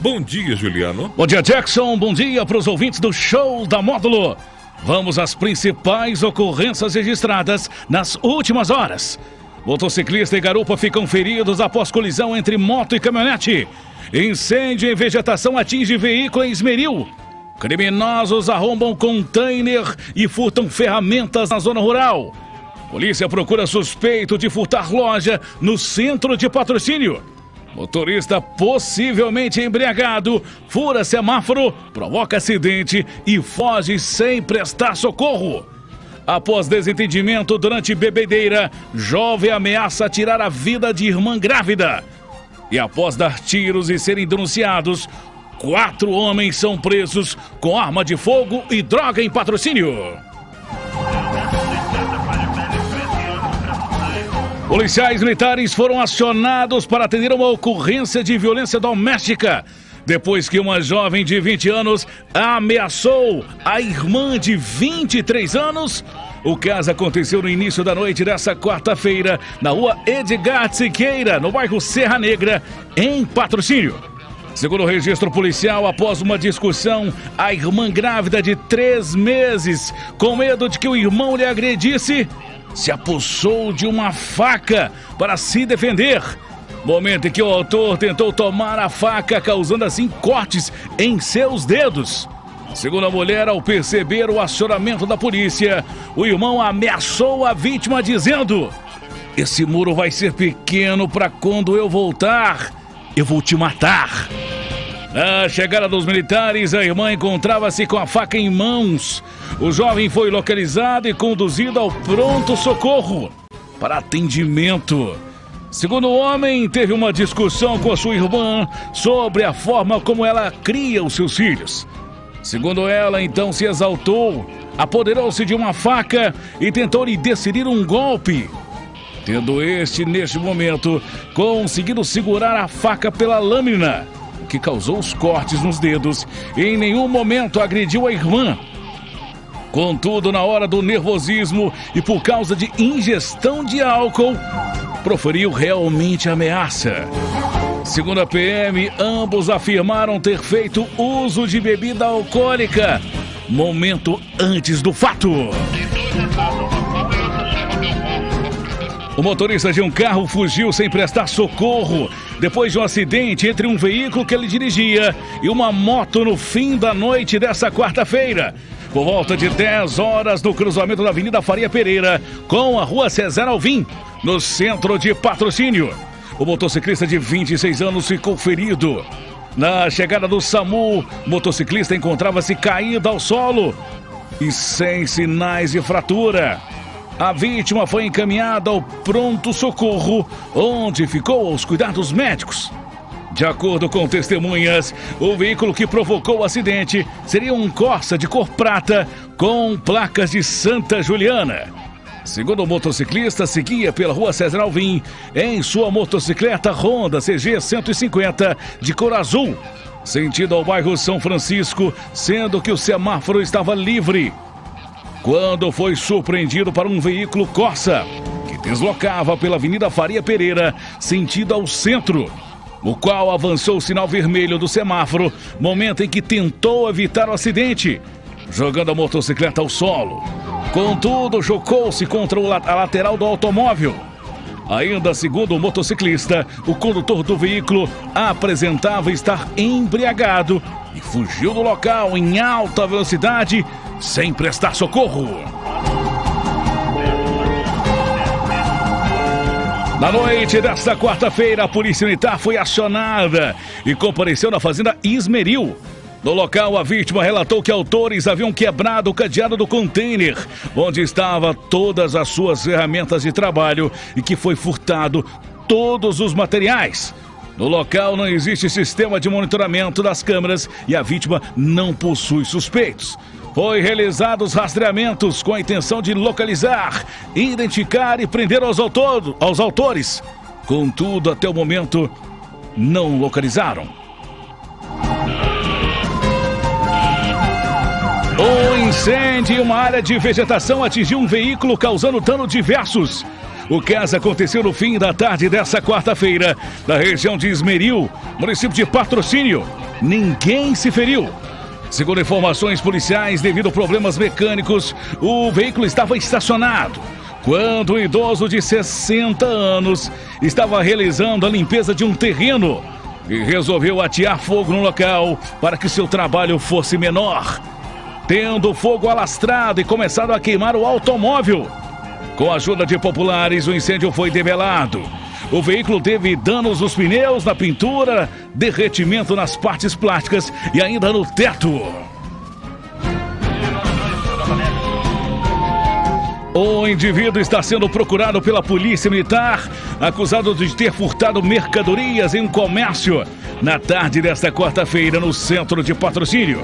Bom dia, Juliano. Bom dia, Jackson. Bom dia para os ouvintes do Show da Módulo. Vamos às principais ocorrências registradas nas últimas horas. Motociclista e garupa ficam feridos após colisão entre moto e caminhonete. Incêndio em vegetação atinge veículo em Esmeril. Criminosos arrombam container e furtam ferramentas na zona rural. Polícia procura suspeito de furtar loja no centro de patrocínio. Motorista possivelmente embriagado fura semáforo, provoca acidente e foge sem prestar socorro. Após desentendimento durante bebedeira, jovem ameaça tirar a vida de irmã grávida. E após dar tiros e serem denunciados, quatro homens são presos com arma de fogo e droga em patrocínio. Policiais militares foram acionados para atender uma ocorrência de violência doméstica. Depois que uma jovem de 20 anos ameaçou a irmã de 23 anos, o caso aconteceu no início da noite dessa quarta-feira, na rua Edgar Siqueira, no bairro Serra Negra, em patrocínio. Segundo o registro policial, após uma discussão, a irmã grávida de três meses, com medo de que o irmão lhe agredisse, se apossou de uma faca para se defender. Momento em que o autor tentou tomar a faca, causando assim cortes em seus dedos. Segundo a mulher, ao perceber o acionamento da polícia, o irmão ameaçou a vítima, dizendo: Esse muro vai ser pequeno para quando eu voltar, eu vou te matar. Na chegada dos militares, a irmã encontrava-se com a faca em mãos. O jovem foi localizado e conduzido ao pronto-socorro para atendimento. Segundo o homem, teve uma discussão com a sua irmã sobre a forma como ela cria os seus filhos. Segundo ela, então se exaltou, apoderou-se de uma faca e tentou lhe decidir um golpe. Tendo este, neste momento, conseguido segurar a faca pela lâmina que causou os cortes nos dedos e em nenhum momento agrediu a irmã. Contudo, na hora do nervosismo e por causa de ingestão de álcool, proferiu realmente ameaça. Segundo a PM, ambos afirmaram ter feito uso de bebida alcoólica momento antes do fato. O motorista de um carro fugiu sem prestar socorro depois de um acidente entre um veículo que ele dirigia e uma moto no fim da noite dessa quarta-feira. Por volta de 10 horas no cruzamento da Avenida Faria Pereira com a Rua Cesar Alvim, no centro de patrocínio. O motociclista de 26 anos ficou ferido. Na chegada do SAMU, o motociclista encontrava-se caído ao solo e sem sinais de fratura. A vítima foi encaminhada ao pronto-socorro, onde ficou aos cuidados médicos. De acordo com testemunhas, o veículo que provocou o acidente seria um Corsa de cor prata com placas de Santa Juliana. Segundo o motociclista, seguia pela rua César Alvim em sua motocicleta Honda CG 150 de cor azul, sentido ao bairro São Francisco, sendo que o semáforo estava livre. Quando foi surpreendido por um veículo Corsa que deslocava pela Avenida Faria Pereira, sentido ao centro, o qual avançou o sinal vermelho do semáforo, momento em que tentou evitar o acidente, jogando a motocicleta ao solo. Contudo, chocou-se contra a lateral do automóvel. Ainda segundo o motociclista, o condutor do veículo apresentava estar embriagado e fugiu do local em alta velocidade sem prestar socorro. Na noite desta quarta-feira, a Polícia Militar foi acionada e compareceu na Fazenda Ismeril. No local, a vítima relatou que autores haviam quebrado o cadeado do container, onde estava todas as suas ferramentas de trabalho e que foi furtado todos os materiais. No local não existe sistema de monitoramento das câmeras e a vítima não possui suspeitos. Foi realizados rastreamentos com a intenção de localizar, identificar e prender os, autor, aos autores. Contudo, até o momento, não localizaram. Um incêndio em uma área de vegetação atingiu um veículo, causando dano diversos. O caso aconteceu no fim da tarde dessa quarta-feira, na região de Esmeril, município de Patrocínio. Ninguém se feriu. Segundo informações policiais, devido a problemas mecânicos, o veículo estava estacionado. Quando um idoso de 60 anos estava realizando a limpeza de um terreno e resolveu atear fogo no local para que seu trabalho fosse menor. Tendo fogo alastrado e começado a queimar o automóvel. Com a ajuda de populares, o incêndio foi debelado. O veículo teve danos nos pneus, na pintura, derretimento nas partes plásticas e ainda no teto. O indivíduo está sendo procurado pela Polícia Militar, acusado de ter furtado mercadorias em um comércio na tarde desta quarta-feira no centro de patrocínio.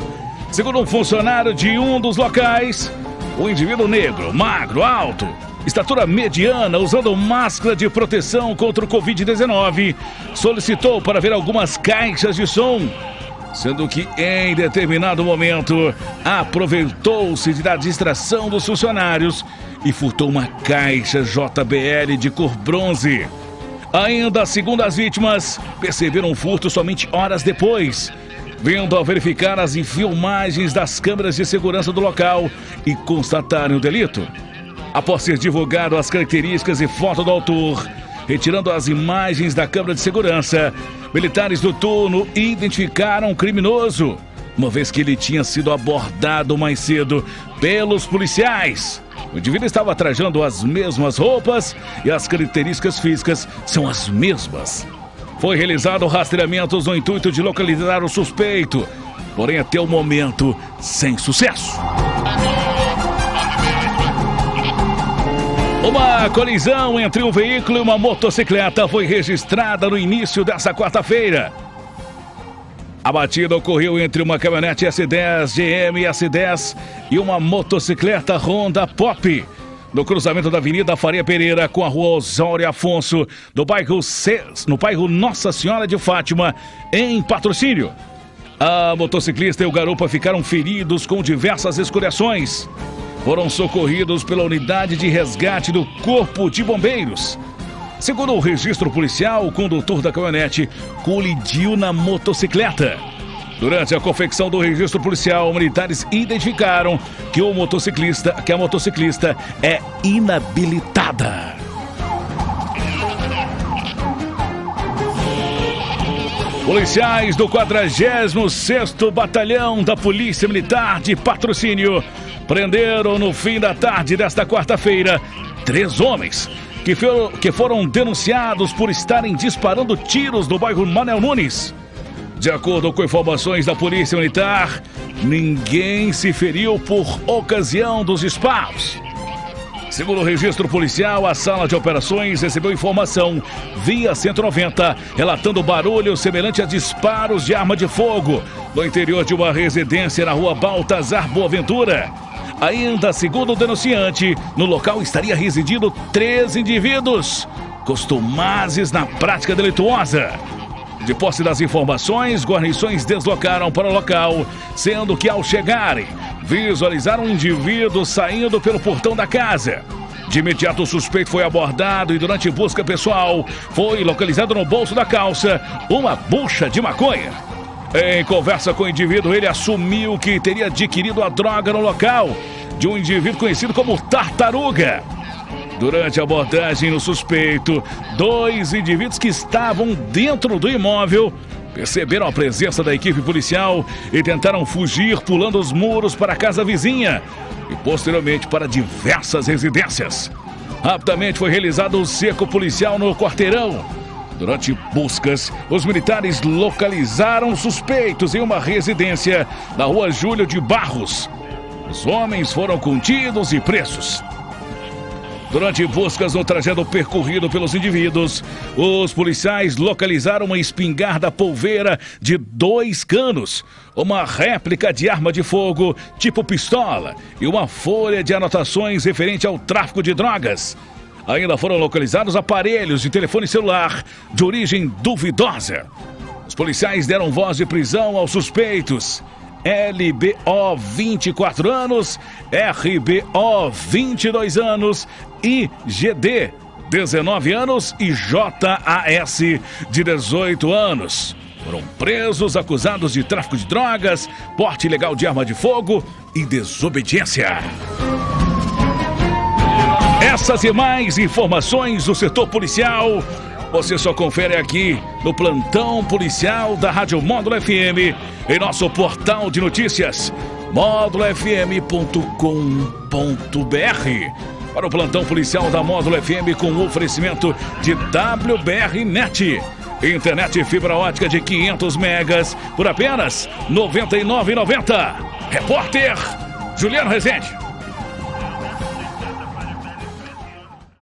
Segundo um funcionário de um dos locais, o indivíduo negro, magro, alto, estatura mediana, usando máscara de proteção contra o Covid-19, solicitou para ver algumas caixas de som. Sendo que em determinado momento aproveitou-se da distração dos funcionários e furtou uma caixa JBL de cor bronze. Ainda segundo as vítimas, perceberam o furto somente horas depois, vindo a verificar as filmagens das câmeras de segurança do local e constatarem o delito após ser divulgado as características e foto do autor. Retirando as imagens da câmera de segurança, militares do turno identificaram o criminoso, uma vez que ele tinha sido abordado mais cedo pelos policiais. O indivíduo estava trajando as mesmas roupas e as características físicas são as mesmas. Foi realizado rastreamentos no intuito de localizar o suspeito, porém até o momento sem sucesso. Uma colisão entre um veículo e uma motocicleta foi registrada no início dessa quarta-feira. A batida ocorreu entre uma caminhonete S10 GM S10 e uma motocicleta Honda Pop. No cruzamento da Avenida Faria Pereira com a rua Osório Afonso, no bairro, C... no bairro Nossa Senhora de Fátima, em patrocínio. A motociclista e o garupa ficaram feridos com diversas escoriações foram socorridos pela unidade de resgate do Corpo de Bombeiros. Segundo o registro policial, o condutor da caminhonete colidiu na motocicleta. Durante a confecção do registro policial, militares identificaram que o motociclista, que a motociclista é inabilitada. Policiais do 46º Batalhão da Polícia Militar de Patrocínio prenderam no fim da tarde desta quarta-feira três homens que, for, que foram denunciados por estarem disparando tiros no bairro Manel Nunes. De acordo com informações da Polícia Militar, ninguém se feriu por ocasião dos disparos. Segundo o registro policial, a sala de operações recebeu informação via 190, relatando barulho semelhante a disparos de arma de fogo no interior de uma residência na rua Baltazar Boaventura. Ainda segundo o denunciante, no local estaria residindo três indivíduos costumazes na prática delituosa. De posse das informações, guarnições deslocaram para o local, sendo que ao chegarem, visualizaram um indivíduo saindo pelo portão da casa. De imediato, o suspeito foi abordado e, durante busca pessoal, foi localizado no bolso da calça uma bucha de maconha. Em conversa com o indivíduo, ele assumiu que teria adquirido a droga no local de um indivíduo conhecido como Tartaruga. Durante a abordagem no suspeito, dois indivíduos que estavam dentro do imóvel perceberam a presença da equipe policial e tentaram fugir pulando os muros para a casa vizinha e posteriormente para diversas residências. Rapidamente foi realizado o um cerco policial no quarteirão Durante buscas, os militares localizaram suspeitos em uma residência na rua Júlio de Barros. Os homens foram contidos e presos. Durante buscas no trajeto percorrido pelos indivíduos, os policiais localizaram uma espingarda polveira de dois canos, uma réplica de arma de fogo tipo pistola e uma folha de anotações referente ao tráfico de drogas. Ainda foram localizados aparelhos de telefone celular de origem duvidosa. Os policiais deram voz de prisão aos suspeitos. LBO 24 anos, RBO 22 anos e GD 19 anos, e JAS, de 18 anos. Foram presos acusados de tráfico de drogas, porte ilegal de arma de fogo e desobediência. Essas e mais informações do setor policial você só confere aqui no plantão policial da Rádio Módulo FM em nosso portal de notícias módulofm.com.br. Para o plantão policial da Módulo FM com oferecimento de WBR Net. Internet fibra ótica de 500 megas por apenas R$ 99,90. Repórter Juliano Rezende.